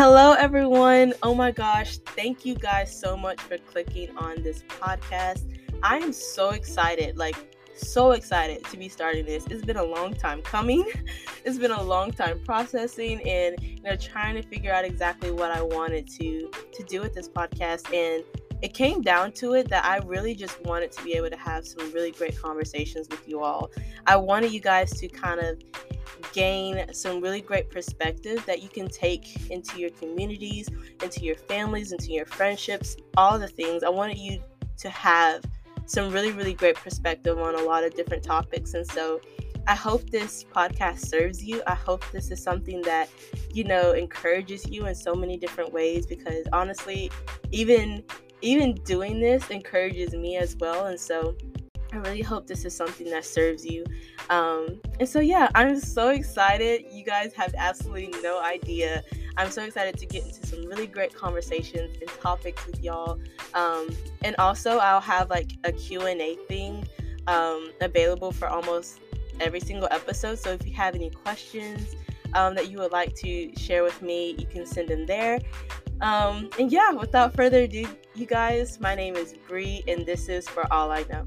Hello, everyone. Oh my gosh. Thank you guys so much for clicking on this podcast. I am so excited. Like, so excited to be starting this. It's been a long time coming. It's been a long time processing and you know trying to figure out exactly what I wanted to to do with this podcast and it came down to it that I really just wanted to be able to have some really great conversations with you all. I wanted you guys to kind of gain some really great perspective that you can take into your communities, into your families, into your friendships, all the things. I wanted you to have some really, really great perspective on a lot of different topics. And so I hope this podcast serves you. I hope this is something that, you know, encourages you in so many different ways because honestly, even even doing this encourages me as well. And so I really hope this is something that serves you. Um, and so, yeah, I'm so excited. You guys have absolutely no idea. I'm so excited to get into some really great conversations and topics with y'all. Um, and also, I'll have like a Q&A thing um, available for almost every single episode. So if you have any questions um, that you would like to share with me, you can send them there. Um, and yeah, without further ado, you guys, my name is Bri, and this is For All I Know.